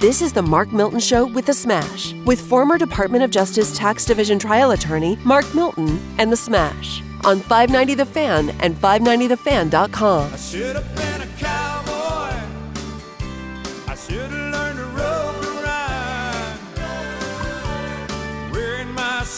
This is the Mark Milton Show with The Smash, with former Department of Justice Tax Division trial attorney Mark Milton and The Smash on 590 The Fan and 590thefan.com. I should have been a cowboy. I should have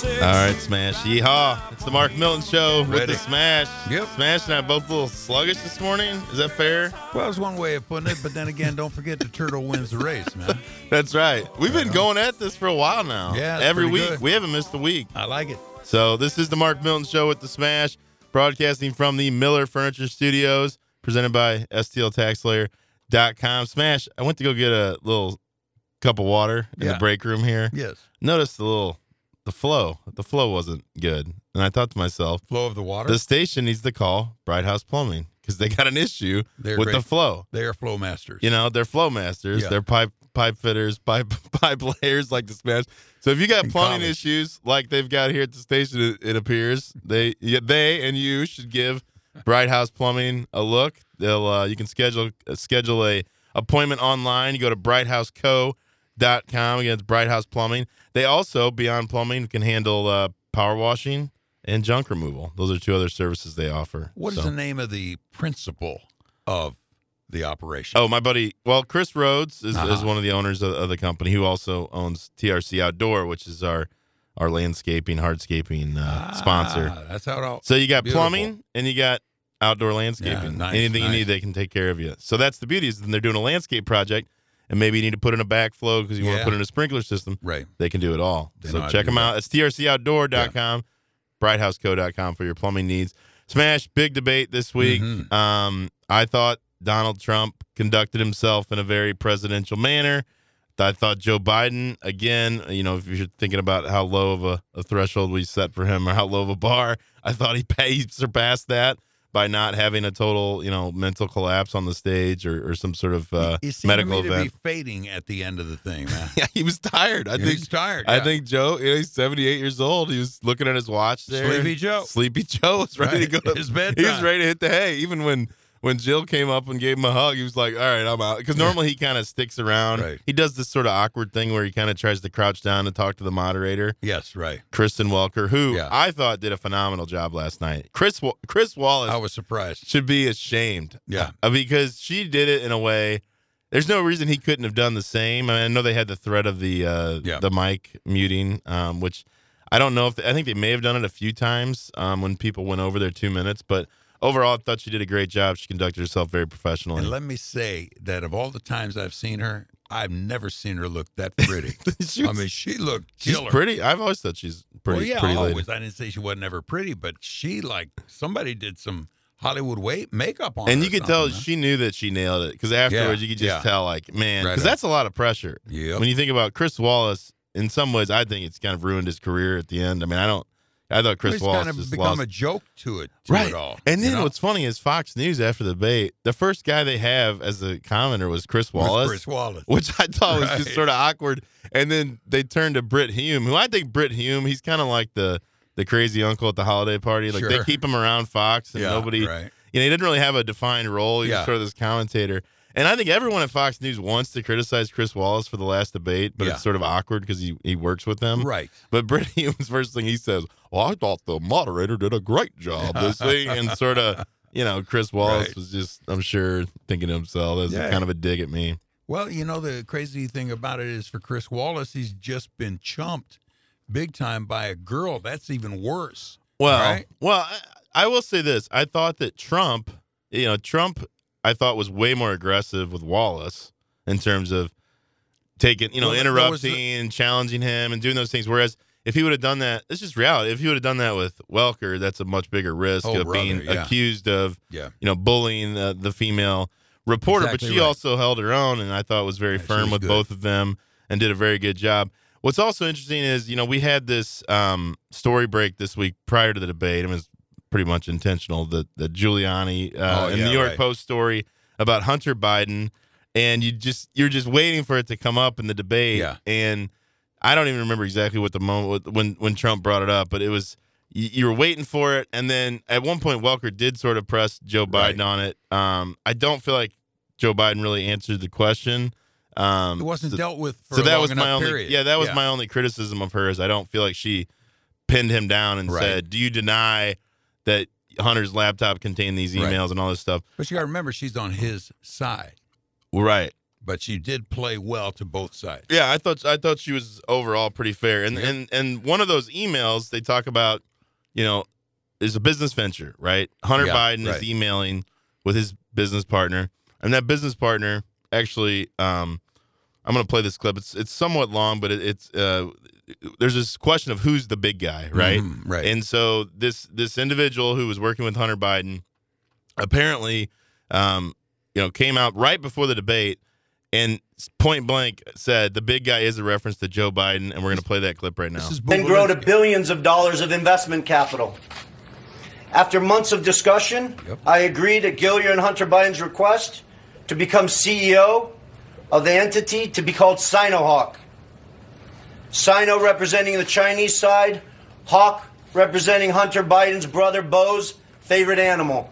All right, Smash. Yeehaw. It's the Mark Milton Show with the Smash. Yep. Smash and I both a little sluggish this morning. Is that fair? Well, that's one way of putting it, but then again, don't forget the turtle wins the race, man. That's right. We've been going at this for a while now. Yeah, Every week. good. We haven't missed a week. I like it. So this is the Mark Milton Show with the Smash, broadcasting from the Mueller Furniture Studios, presented by STLTaxLawyer.com. Smash, I went to go get a little cup of water in the break room here. Yes. Notice the little the flow. The flow wasn't good. And I thought to myself, Flow of the water. the station needs to call Bright House Plumbing because they got an issue They're with great. the flow. they are flow masters. You know, they're flow masters, Yeah. they're pipe pipe fitters, pipe pipe layers like the smash. So if you got In plumbing college. issues like they've got here at the station, it, it appears they yeah, they and you should give Bright House Plumbing a look. They'll uh, you can schedule uh, schedule a appointment online. You go to brighthouseco.com. Again, it's Bright House Plumbing. They also beyond plumbing can handle uh, power washing and junk removal. Those are two other services they offer. What is So- the name of the principal of the operation? Oh, my buddy. Well, Chris Rhodes is, is Uh-huh. one of the owners of, of the company who also owns TRC Outdoor, which is our our landscaping, hardscaping uh, sponsor. Ah, That's how it all. So you got beautiful. plumbing and you got outdoor landscaping. nice, Anything you need, they can take care of you. So that's the beauty is when they're doing a landscape project, and maybe you need to put in a backflow because you want to put in a sprinkler system. Right. They can do it all. They so check them that. out. It's trcoutdoor.com, brighthouseco.com for your plumbing needs. Smash, big debate this week. Mhm. Um, I thought Donald Trump conducted himself in a very presidential manner. I thought Joe Biden, again, you know, if you're thinking about how low of a, a threshold we set for him or how low of a bar, I thought he, he surpassed that by not having a total, you know, mental collapse on the stage or, or some sort of uh, It seemed medical to event. to be fading at the end of the thing, man. Yeah, he was tired. I He think tired. I think Joe, you know, he's 78 years old. He was looking at his watch there. Sleepy Joe. Sleepy Joe was ready to Right. go. His bed. He was ready to hit the hay. Even when when Jill came up and gave him a hug, he was like, "All right, I'm out." Because normally he kind of sticks around. Right. He does this sort of awkward thing where he kind of tries to crouch down to talk to the moderator, Yes, right. Kristen Welker, who Yeah. I thought did a phenomenal job last night. Chris Chris Wallace I was surprised. should be ashamed. Yeah. Uh, because she did it in a way. There's no reason he couldn't have done the same. I, mean, I know they had the threat of the uh, Yeah. the mic muting, um, which I don't know if I think they may have done it a few times um, when people went over their two minutes. But overall, I thought she did a great job. She conducted herself very professionally. And let me say that of all the times I've seen her, I've never seen her look that pretty. She I mean, she looked she's pretty. I've always thought she's pretty. well, yeah, pretty lady. I didn't say she wasn't ever pretty, but she like somebody did some Hollywood weight makeup on her. And you could tell man. she knew that she nailed it because afterwards Yeah, you could just yeah. tell, like, man, because that's a lot of pressure. Yeah. When you think about Chris Wallace, in some ways, I think it's kind of ruined his career at the end. I mean, I don't. I thought Chris Wallace kind of become lost. a joke to it, to right. it all. and then you know? what's funny is Fox News after the debate, the first guy they have as a commenter was Chris Wallace, Chris Wallace. which I thought was just sort of awkward. And then they turned to Brit Hume, who I think Brit Hume, he's kind of like the the crazy uncle at the holiday party. Like they keep him around Fox, and Yeah, nobody, right. you know, he didn't really have a defined role. He was sort of this commentator. And I think everyone at Fox News wants to criticize Chris Wallace for the last debate, but Yeah. it's sort of awkward because he, he works with them. Right. But Brit Hume's first thing he says, "Well, I thought the moderator did a great job this thing," and sort of, you know, Chris Wallace Right. was just, I'm sure, thinking to himself, "That's Yeah. kind of a dig at me." Well, you know, the crazy thing about it is for Chris Wallace, he's just been chumped big time by a girl. That's even worse. Well, Right? well, I, I will say this: I thought that Trump, you know, Trump, I thought was way more aggressive with Wallace in terms of taking, you know, Well, interrupting the- and challenging him and doing those things. Whereas if he would have done that, it's just reality. If he would have done that with Welker, that's a much bigger risk Oh, of brother, being yeah. accused of, Yeah. you know, bullying the, the female reporter. Exactly but she right. also held her own, and I thought was very Yeah, firm with good. both of them and did a very good job. What's also interesting is, you know, we had this um, story break this week prior to the debate. It was pretty much intentional. The the Giuliani uh, Oh, and yeah, New York right. Post story about Hunter Biden, and you just you're just waiting for it to come up in the debate. Yeah. And I don't even remember exactly what the moment when when Trump brought it up, but it was you, you were waiting for it, and then at one point Welker did sort of press Joe Biden Right. on it. Um, I don't feel like Joe Biden really answered the question. Um, It wasn't so, dealt with for so a that was my only period. yeah that was my only criticism of hers. I don't feel like she pinned him down and Right. said, "Do you deny that Hunter's laptop contained these Right. emails and all this stuff?" But you got to remember, she's on his side. Right. But she did play well to both sides. Yeah, I thought I thought she was overall pretty fair. And and and one of those emails they talk about, you know, is a business venture, right? Hunter Yeah, Biden right. is emailing with his business partner, and that business partner actually, um, I'm going to play this clip. It's it's somewhat long, but it, it's uh, there's this question of who's the big guy, right? Mhm, right. And so this this individual who was working with Hunter Biden apparently, um, you know, came out right before the debate and point blank said the big guy is a reference to Joe Biden, and we're going to play that clip right now. This is and grow to billions of dollars of investment capital. After months of discussion, Yep. I agreed at Gilliar and Hunter Biden's request to become CEO of the entity to be called Sinohawk. Sino representing the Chinese side, Hawk representing Hunter Biden's brother Beau's favorite animal.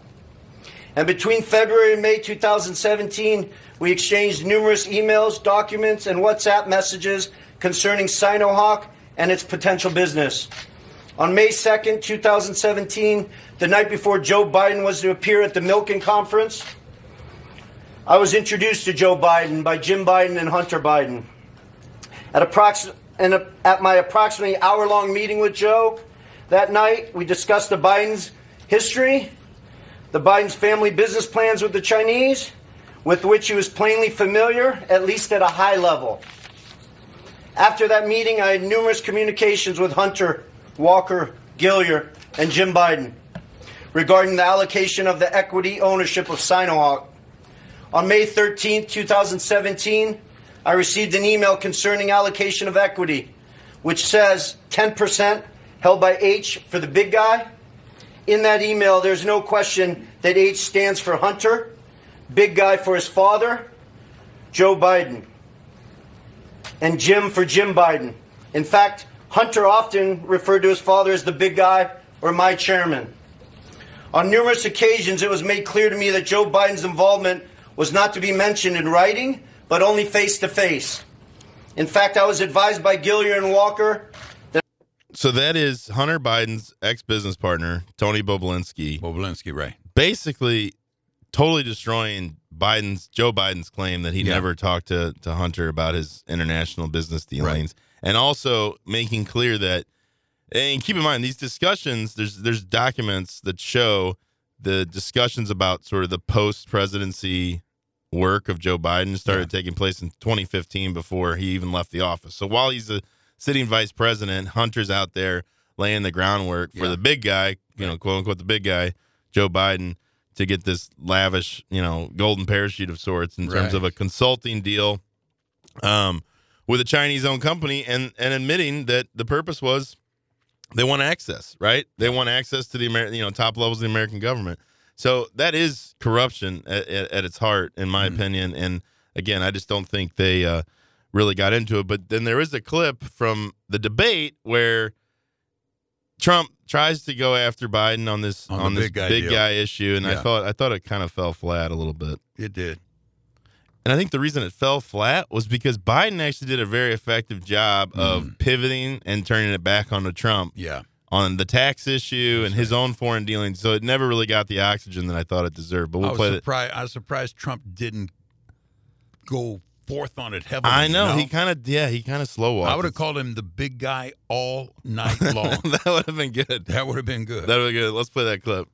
And between February and May 2017, we exchanged numerous emails, documents, and WhatsApp messages concerning Sinohawk and its potential business. On May 2nd, 2017, the night before Joe Biden was to appear at the Milken Conference, I was introduced to Joe Biden by Jim Biden and Hunter Biden. At, approx- and at my approximately hour long meeting with Joe that night, we discussed the Biden's history, the Biden's family business plans with the Chinese, with which he was plainly familiar, at least at a high level. After that meeting, I had numerous communications with Hunter, Walker, Gilliar, and Jim Biden regarding the allocation of the equity ownership of Sinohawk. On May 13, 2017, I received an email concerning allocation of equity, which says 10% held by H for the big guy. In that email, there's no question that H stands for Hunter, big guy for his father, Joe Biden, and Jim for Jim Biden. In fact, Hunter often referred to his father as the big guy or my chairman. On numerous occasions, it was made clear to me that Joe Biden's involvement was not to be mentioned in writing, but only face to face. In fact, I was advised by Gilliar and Walker that so that is Hunter Biden's ex business partner, Tony Bobulinski, Bobulinski, right. basically totally destroying Biden's Joe Biden's claim that he Yeah. never talked to to Hunter about his international business dealings, and also making clear that. And keep in mind these discussions. There's there's documents that show the discussions about sort of the post presidency work of Joe Biden started taking place in 2015 before he even left the office. So while he's a sitting vice president, Hunter's out there laying the groundwork for Yeah. the big guy, you know, quote unquote the big guy, Joe Biden, to get this lavish, you know, golden parachute of sorts in terms Right. of a consulting deal um, with a Chinese owned company and and admitting that the purpose was they want access, right? They want access to the American, you know, top levels of the American government. So that is corruption at, at, at its heart, in my opinion. And again, I just don't think they uh, really got into it. But then there is a clip from the debate where Trump tries to go after Biden on this On on, this big guy big guy issue, and I thought I thought it kind of fell flat a little bit. It did. And I think the reason it fell flat was because Biden actually did a very effective job Mm. of pivoting and turning it back onto Trump Yeah. On the tax issue and his own foreign dealings. So it never really got the oxygen that I thought it deserved. But I we'll was play it. surprised. I was surprised Trump didn't go forth on it heavily. I know, you he kind of yeah he kind of slow walked. I would have called him the big guy all night long. that would have been good. that would have been good. That would have been good. Let's play that clip.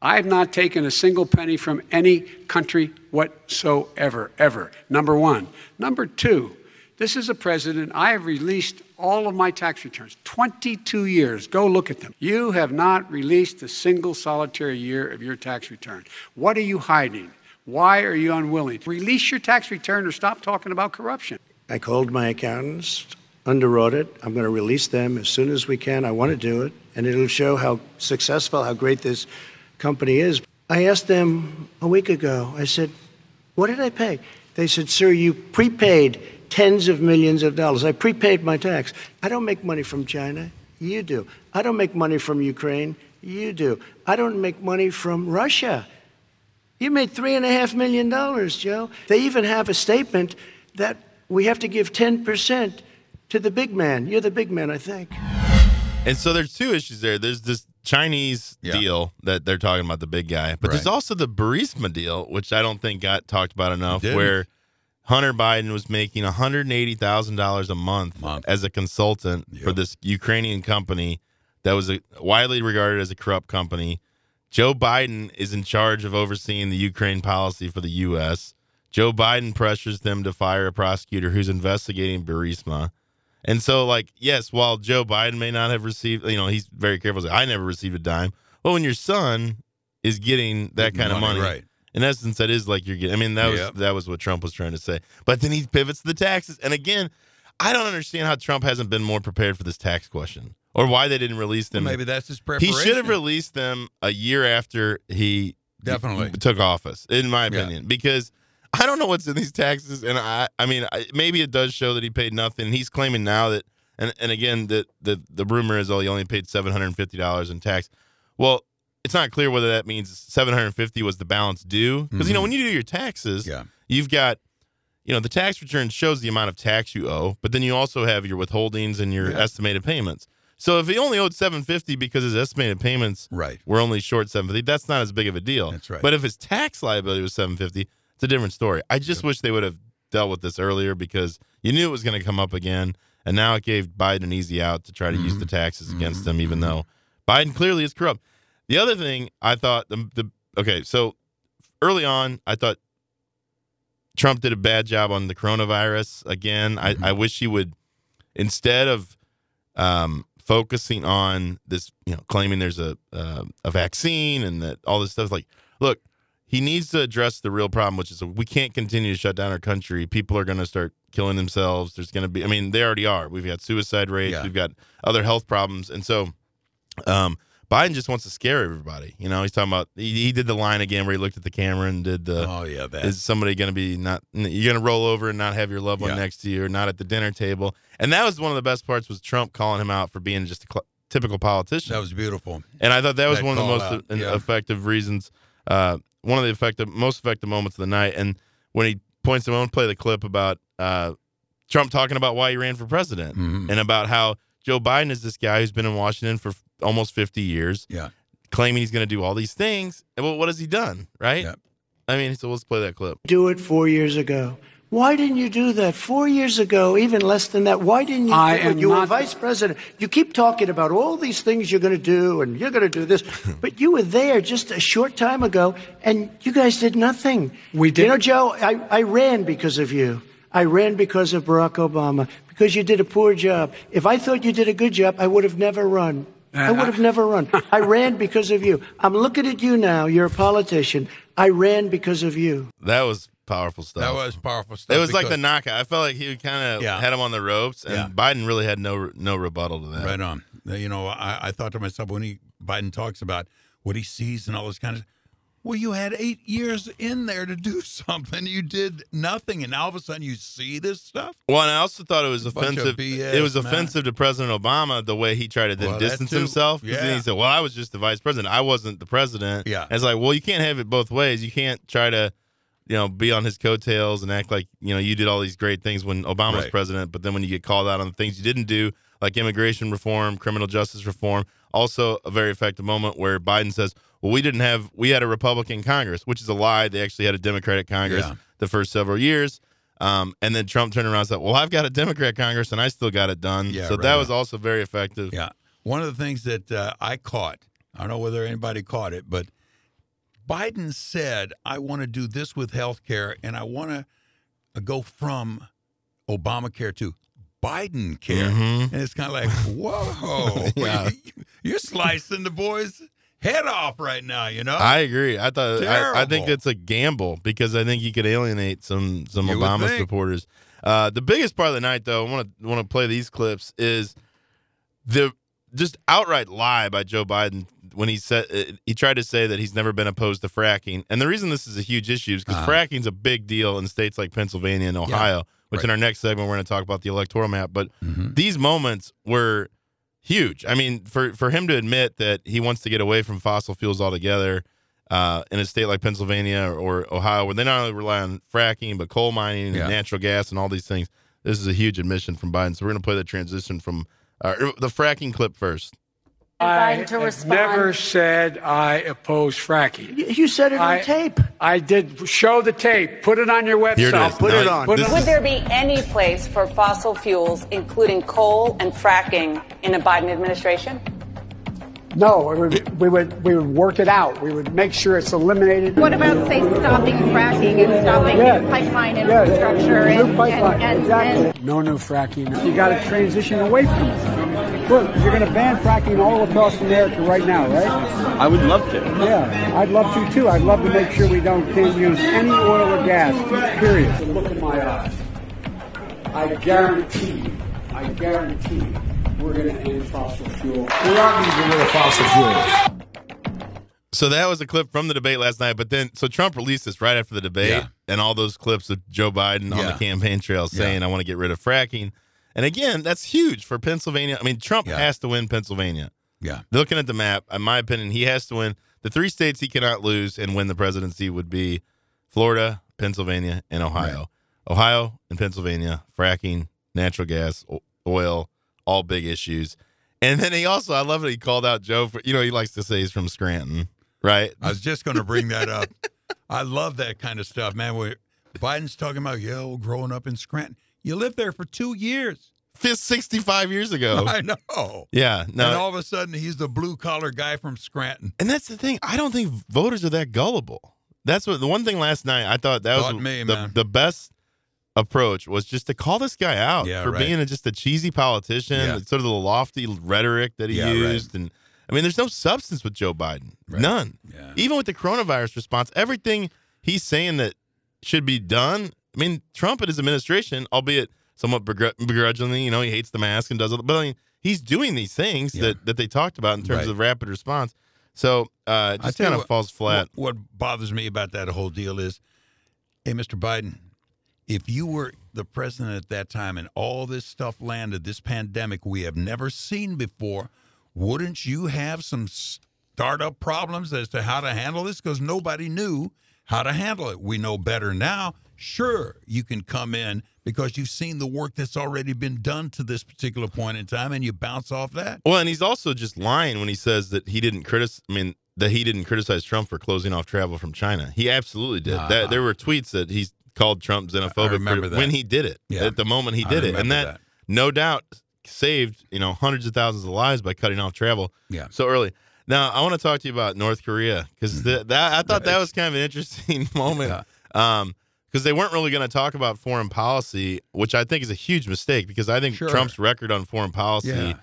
I have not taken a single penny from any country whatsoever, ever. Number one. Number two, this is a president. I have released all of my tax returns, 22 years. Go look at them. You have not released a single solitary year of your tax return. What are you hiding? Why are you unwilling? Release your tax return or stop talking about corruption. I called my accountants, underwrote it. I'm going to release them as soon as we can. I want to do it, and it'll show how successful, how great this company is. I asked them a week ago, I said, What did I pay? They said, Sir, you prepaid tens of millions of dollars. I prepaid my tax. I don't make money from China. You do. I don't make money from Ukraine. You do. I don't make money from Russia. You made three and a half million dollars, Joe. They even have a statement that we have to give 10% to the big man. You're the big man, I think. And so there's two issues there. There's this Chinese Yeah. deal that they're talking about the big guy, but there's also the Burisma deal, which I don't think got talked about enough, where Hunter Biden was making $180,000 a month, Month. as a consultant for this Ukrainian company that was a, widely regarded as a corrupt company. Joe Biden is in charge of overseeing the Ukraine policy for the U.S. Joe Biden pressures them to fire a prosecutor who's investigating Burisma. And so, like, yes, while Joe Biden may not have received, you know, he's very careful. Like, I never received a dime. Well, when your son is getting that Big kind of money, money, right. In essence, that is like you're getting. I mean, that was Yep. that was what Trump was trying to say. But then he pivots to the taxes, and again, I don't understand how Trump hasn't been more prepared for this tax question, or why they didn't release them. Maybe that's his preparation. he should have released them a year after he Definitely. took office, in my Yeah. opinion, because I don't know what's in these taxes, and I, I mean, I, maybe it does show that he paid nothing. He's claiming now that, and and again, that the the rumor is, oh, he only paid seven hundred and fifty dollars in tax. Well, it's not clear whether that means seven hundred and fifty was the balance due, because you know when you do your taxes, Mm-hmm. Yeah. you've got. You know, the tax return shows the amount of tax you owe, but then you also have your withholdings and your Yeah. estimated payments. So if he only owed 750 because his estimated payments Right. we're only short 750 that's not as big of a deal That's right. but if his tax liability was 750 it's a different story i just wish they would have dealt with this earlier because you knew it was going to come up again and now it gave biden an easy out to try to use Mm-hmm. the taxes against him even though biden clearly is corrupt the other thing i thought the, the okay so early on i thought trump did a bad job on the coronavirus again Mm-hmm. I, I wish he would instead of um, focusing on this, you know, claiming there's a uh, a vaccine and that all this stuff. Like, look, he needs to address the real problem, which is we can't continue to shut down our country. People are going to start killing themselves. There's going to be, I mean, they already are. We've got suicide rates. Yeah. We've got other health problems, and so um, Biden just wants to scare everybody. You know, he's talking about he, he did the line again where he looked at the camera and did the oh yeah, that. is somebody going to be not you're going to roll over and not have your loved one Yeah. next to you or not at the dinner table and that was one of the best parts was trump calling him out for being just a cl- typical politician that was beautiful. and i thought that was that one of the most out, yeah. effective reasons uh, one of the effective most effective moments of the night and when he points him, I want to play the clip about uh, trump talking about why he ran for president Mhm. and about how joe biden is this guy who's been in washington for almost 50 years Yeah. claiming he's going to do all these things well, what has he done right Yeah. i mean so let's play that clip Do it four years ago. Why didn't you do that four years ago? Even less than that. Why didn't you I do it? am You were not- vice president. You keep talking about all these things you're going to do and you're going to do this, but you were there just a short time ago and you guys did nothing. We did- You know, Joe, I, I ran because of you. I ran because of Barack Obama because you did a poor job. If I thought you did a good job, I would have never run. I would have never run. I ran because of you. I'm looking at you now. You're a politician. I ran because of you. That was powerful stuff. That was powerful stuff. It was like the knockout. I felt like he kind of Yeah. had him on the ropes, and Yeah. Biden really had no no rebuttal to that. Right on. You know, I, I thought to myself when he Biden talks about what he sees and all this kind of. Well, you had eight years in there to do something. You did nothing, and now all of a sudden you see this stuff. Well, and I also thought it was of offensive. BS, it was man. offensive to President Obama the way he tried to then Well, distance himself. Yeah. he said, "Well, I was just the vice president. I wasn't the president." Yeah. And it's like, well, you can't have it both ways. You can't try to, you know, be on his coattails and act like you know you did all these great things when Obama was Right. president, but then when you get called out on the things you didn't do, like immigration reform, criminal justice reform, also a very effective moment where Biden says, "Well, we didn't have we had a Republican Congress," which is a lie. They actually had a Democratic Congress Yeah. the first several years. Um, and then Trump turned around and said, "Well, I've got a Democrat Congress, and I still got it done." Yeah, so right that was also very effective. Yeah. One of the things that uh, I caught, I don't know whether anybody caught it, but Biden said, I want to do this with health care and I want to go from Obamacare to Biden care. Mhm. And it's kind of like, whoa, Yeah. you're slicing the boy's head off right now, you know? I agree. I thought I, I think it's a gamble because I think he could alienate some some You Obama supporters. Uh, the biggest part of the night, though, I want to want to play these clips is the just outright lie by Joe Biden when he said uh, he tried to say that he's never been opposed to fracking. And the reason this is a huge issue is because Uh-huh. fracking's a big deal in states like Pennsylvania and Ohio. Which in our next segment we're going to talk about the electoral map. But Mhm. these moments were huge. I mean, for for him to admit that he wants to get away from fossil fuels altogether, uh, in a state like Pennsylvania or, or Ohio, where they not only rely on fracking but coal mining and Yeah. natural gas and all these things. This is a huge admission from Biden. So we're going to play the transition from uh, the fracking clip first. I Biden to respond. never said I oppose fracking. You- You said it on tape. I did show the tape. Put it on your website. Here it is. put Now, it on. Put this it is- Would there be any place for fossil fuels, including coal and fracking, in a Biden administration? No, it would, we would we would work it out. We would make sure it's eliminated. What about, say, stopping fracking and stopping Yeah. new pipeline Yeah, infrastructure new and, pipeline, and, and, exactly. and no new fracking. You got to transition away from it. Look, you're going to ban fracking all across America right now, right? I would love to. Yeah, I'd love to too. I'd love to make sure we don't can't use any oil or gas. Period. Look in my eyes. I guarantee you, I guarantee we're going to end fossil fuel. We are going to get rid of fossil fuels. So that was a clip from the debate last night. But then, so Trump released this right after the debate, Yeah. and all those clips of Joe Biden on the campaign trail saying, "I want to get rid of fracking." And again, that's huge for Pennsylvania. I mean, Trump Yeah. has to win Pennsylvania. Yeah. Looking at the map, in my opinion, he has to win. The three states he cannot lose and win the presidency would be Florida, Pennsylvania, and Ohio. Ohio and Pennsylvania, fracking, natural gas, oil, all big issues. And then he also, I love that he called out Joe for, you know, he likes to say he's from Scranton, right? I was just going to bring that up. I love that kind of stuff, man. Where Biden's talking about, yo, growing up in Scranton. You lived there for two years. Fifth 65 years ago. I know. Yeah, No. and all of a sudden, he's the blue collar guy from Scranton. And that's the thing. I don't think voters are that gullible. That's what the one thing last night I thought that was me, the, the best approach was just to call this guy out Yeah, for right. being a, just a cheesy politician, Yeah. sort of the lofty rhetoric that he Yeah, right. used. And I mean, there's no substance with Joe Biden. Right. None. Yeah. Even with the coronavirus response, everything he's saying that should be done. I mean, Trump and his administration, albeit somewhat begrudgingly, you know, he hates the mask and does it, but I mean, he's doing these things Yeah. that, that they talked about in terms Right. of rapid response. So uh, it just kind of what- falls flat. What, what bothers me about that whole deal is, hey, Mr. Biden, if you were the president at that time and all this stuff landed, this pandemic we have never seen before, wouldn't you have some startup problems as to how to handle this? Because nobody knew how to handle it. We know better now. Sure, you can come in because you've seen the work that's already been done to this particular point in time and you bounce off that. Well, and he's also just lying when he says that he didn't criticize. I mean, that he didn't criticize Trump for closing off travel from China. He absolutely did. Uh-huh. That there were tweets that he's called Trump xenophobic when he did it. Yeah. At the moment he did it, and that, that. no doubt saved you know hundreds of thousands of lives by cutting off travel Yeah. so early. Now I want to talk to you about North Korea because that I thought that was kind of an interesting moment. Yeah. Um, because they weren't really going to talk about foreign policy, which I think is a huge mistake. Because I think Sure. Trump's record on foreign policy Yeah.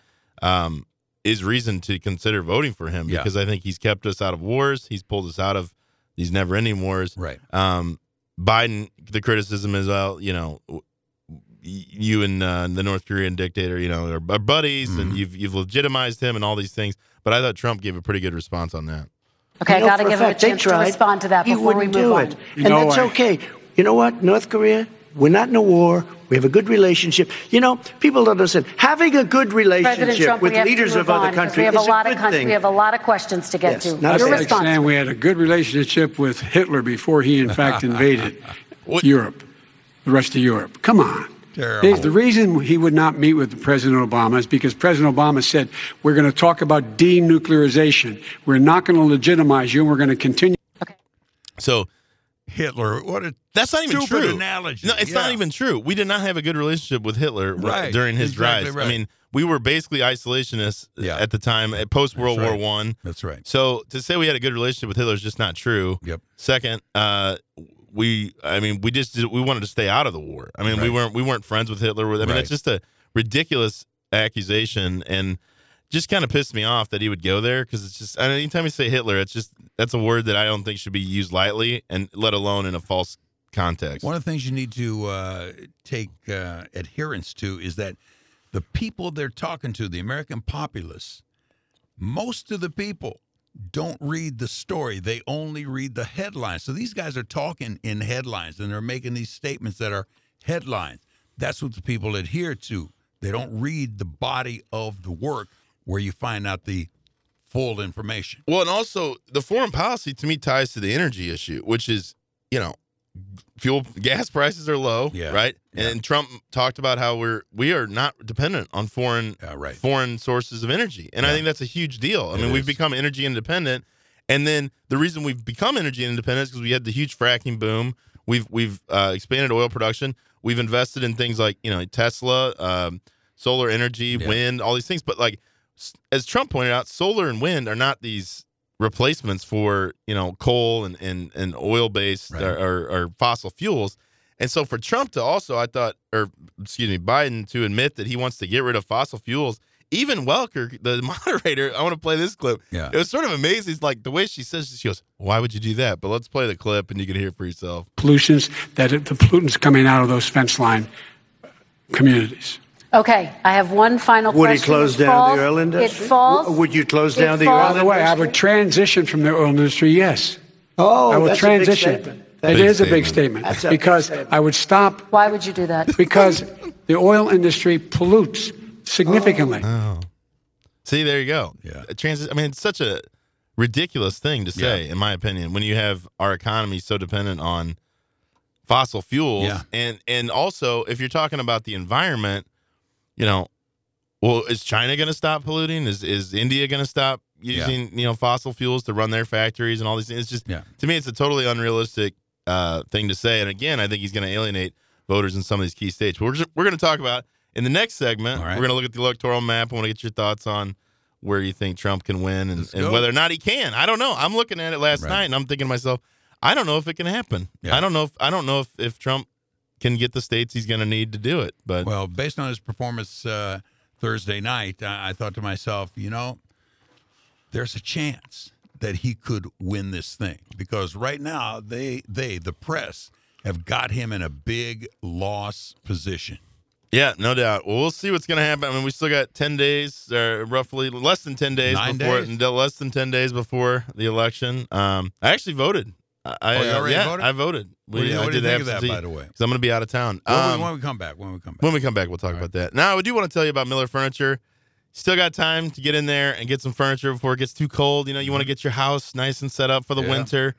um, is reason to consider voting for him Yeah. because I think he's kept us out of wars. He's pulled us out of these never-ending wars. Right. Um, Biden, the criticism is, well, you know, you and uh, the North Korean dictator, you know, are, are buddies, Mm-hmm. and you've you've legitimized him and all these things. But I thought Trump gave a pretty good response on that. Okay, You know I got to for give him a chance to respond to that before we move do on. it. You and know that's I- okay. You know what? North Korea, we're not in a war. We have a good relationship. You know, people don't understand. Having a good relationship Trump, with leaders of other countries we have a lot a of good thing. We have a lot of questions to get Yes, to. not That's a Your like response. saying we had a good relationship with Hitler before he, in fact, invaded Europe, the rest of Europe. Come on. Terrible. The reason he would not meet with President Obama is because President Obama said, We're going to talk about denuclearization. We're not going to legitimize you, and we're going to continue. Okay. So Hitler, what a That's not even true. analogy. No, it's Yeah. not even true. We did not have a good relationship with Hitler Right. during his Exactly rise. right. I mean, we were basically isolationists Yeah. at the time, at post World War. One. That's right. So to say we had a good relationship with Hitler is just not true. Yep. Second, uh, we, I mean, we just we wanted to stay out of the war. I mean, we weren't we weren't friends with Hitler. I mean, it's just a ridiculous accusation and just kind of pissed me off that he would go there because it's just. Anytime you say Hitler, it's just that's a word that I don't think should be used lightly, and let alone in a false context. One of the things you need to uh, take uh, adherence to is that the people they're talking to, the American populace, most of the people don't read the story. They only read the headlines. So these guys are talking in headlines and they're making these statements that are headlines. That's what the people adhere to. They don't read the body of the work where you find out the full information. Well, and also the foreign policy to me ties to the energy issue, which is, you know, fuel gas prices are low, Yeah. right? Yeah. And Trump talked about how we're we are not dependent on foreign Yeah, right. foreign sources of energy. And I think that's a huge deal. I It mean, we've become energy independent. And then the reason we've become energy independent is because we had the huge fracking boom. We've we've uh, expanded oil production. We've invested in things like you know Tesla, um, solar energy, Yeah. wind, all these things. But like as Trump pointed out, solar and wind are not these replacements for you know coal and and, and oil based Right. or, or, or fossil fuels. And so for Trump to also, I thought, or excuse me, Biden to admit that he wants to get rid of fossil fuels. Even Welker, the moderator, I want to play this clip. Yeah. It was sort of amazing. It's like the way she says, it, she goes, "Why would you do that?" But let's play the clip, and you can hear it for yourself. Pollutions that it, the pollutants coming out of those fence line communities. Okay, I have one final question. Would he close It down falls- the oil industry? It falls. W- would you close it down the falls- oil By the way, I would transition from the oil industry. Yes, Oh, I will that's a big transition. statement. It Big is a big statement. statement That's a big because statement. I would stop Why would you do that? because the oil industry pollutes significantly. Oh, oh. see, there you go. Yeah. A transi- I mean, it's such a ridiculous thing to say, in my opinion, when you have our economy so dependent on fossil fuels, Yeah. and and also if you're talking about the environment, you know, well, is China going to stop polluting? Is is India going to stop using you know fossil fuels to run their factories and all these things? It's just Yeah. to me, it's a totally unrealistic uh, thing to say. And again, I think he's going to alienate voters in some of these key states. But we're just, we're going to talk about in the next segment. Right. We're going to look at the electoral map. I want to get your thoughts on where you think Trump can win and, and whether or not he can. I don't know. I'm looking at it last Right. night and I'm thinking to myself, I don't know if it can happen. Yeah. I don't know if I don't know if, if Trump can get the states he's going to need to do it. But Well, based on his performance uh, Thursday night, I, I thought to myself, you know, there's a chance that he could win this thing because right now they they the press have got him in a big loss position. Yeah, no doubt. Well, we'll see what's going to happen. I mean, we still got ten days, or roughly less than ten days Nine before, days? less than ten days before the election. Um, I actually voted. I, Oh, uh, yeah, voted? I voted. What do you- I what do you did think of that, by the way? 'cause I'm going to be out of town. When, Um, we, when we come back, when we come back. when we come back, we'll talk about that. Now, I do want to tell you about Mueller Furniture. Still got time to get in there and get some furniture before it gets too cold. You know, you want to get your house nice and set up for the Mm-hmm. Yeah. winter.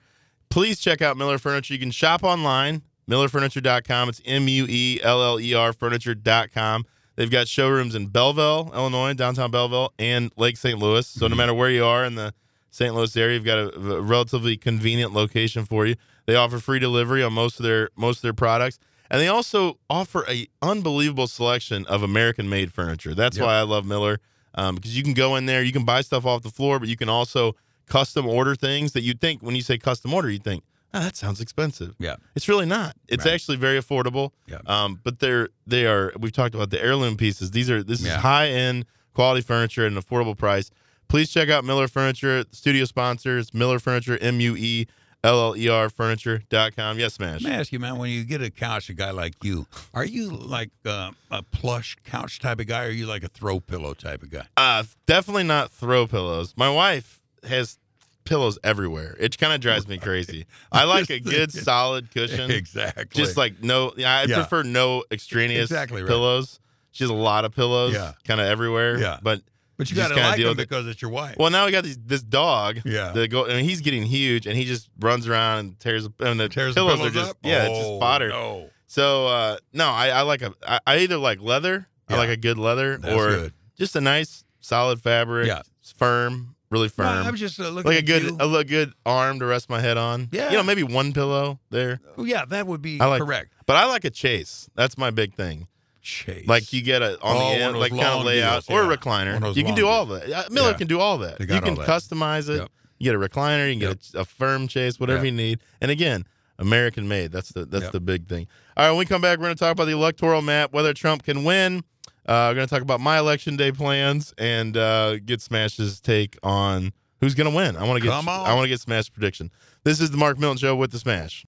Please check out Mueller Furniture. You can shop online, muellerfurniture.com. It's M U E L L E R furniture.com. They've got showrooms in Belleville, Illinois, downtown Belleville, and Lake St. Louis. So Mm-hmm. no matter where you are in the St. Louis area, you've got a, a relatively convenient location for you. They offer free delivery on most of their most of their products, and they also offer a unbelievable selection of American-made furniture. That's Yep. why I love Mueller um, because you can go in there, you can buy stuff off the floor, but you can also custom order things that you think when you say custom order, you think, oh, that sounds expensive. Yeah. It's really not. It's Right. actually very affordable. Yeah. Um, but they're they are. We've talked about the heirloom pieces. These are this Yeah. is high end quality furniture at an affordable price. Please check out Mueller Furniture. Studio sponsors Mueller Furniture. M U E L L E R Furniture.com. Yes, Smash. Let me ask you, man, when you get a couch, a guy like you, are you like uh, a plush couch type of guy or are you like a throw pillow type of guy? Uh, definitely not throw pillows. My wife has pillows everywhere. It kind of drives me crazy. I like a good solid cushion. Exactly. Just like no, yeah, I Yeah. prefer no extraneous Exactly right. pillows. She has a lot of pillows, Yeah. kind of everywhere. Yeah. but but you just got to kinda like it. because it's your wife. Well, now we got these, this dog. Yeah. that go. I mean, he's getting huge, and he just runs around and tears. And the Tears the pillows, pillows are just up? yeah, it's Oh, just fodder. no. So uh, no, I, I like a. I, I either like leather. I like a good leather, That's or good. just a nice solid fabric. Yeah. It's firm, really No, firm. I was just uh, looking like a good, you. a good arm to rest my head on. Yeah. you know, maybe one pillow there. Oh, yeah, that would be I like correct. but I like a chase. That's my big thing. Chase. Like you get a on Oh, the end, like kind of layout deals, or a yeah. recliner. One of those You can do all that. Uh, Mueller Yeah. can do all that. You can all that. customize it. Yep. You get a recliner. You can Yep. get a, a firm chase, whatever Yep. you need. And again, American made. That's the that's the big thing. All right, when we come back, we're going to talk about the electoral map, whether Trump can win. Uh, we're going to talk about my election day plans and uh, get Smash's take on who's going to win. I want to get. I want to get Smash prediction. This is the Mark Milton Show with the Smash.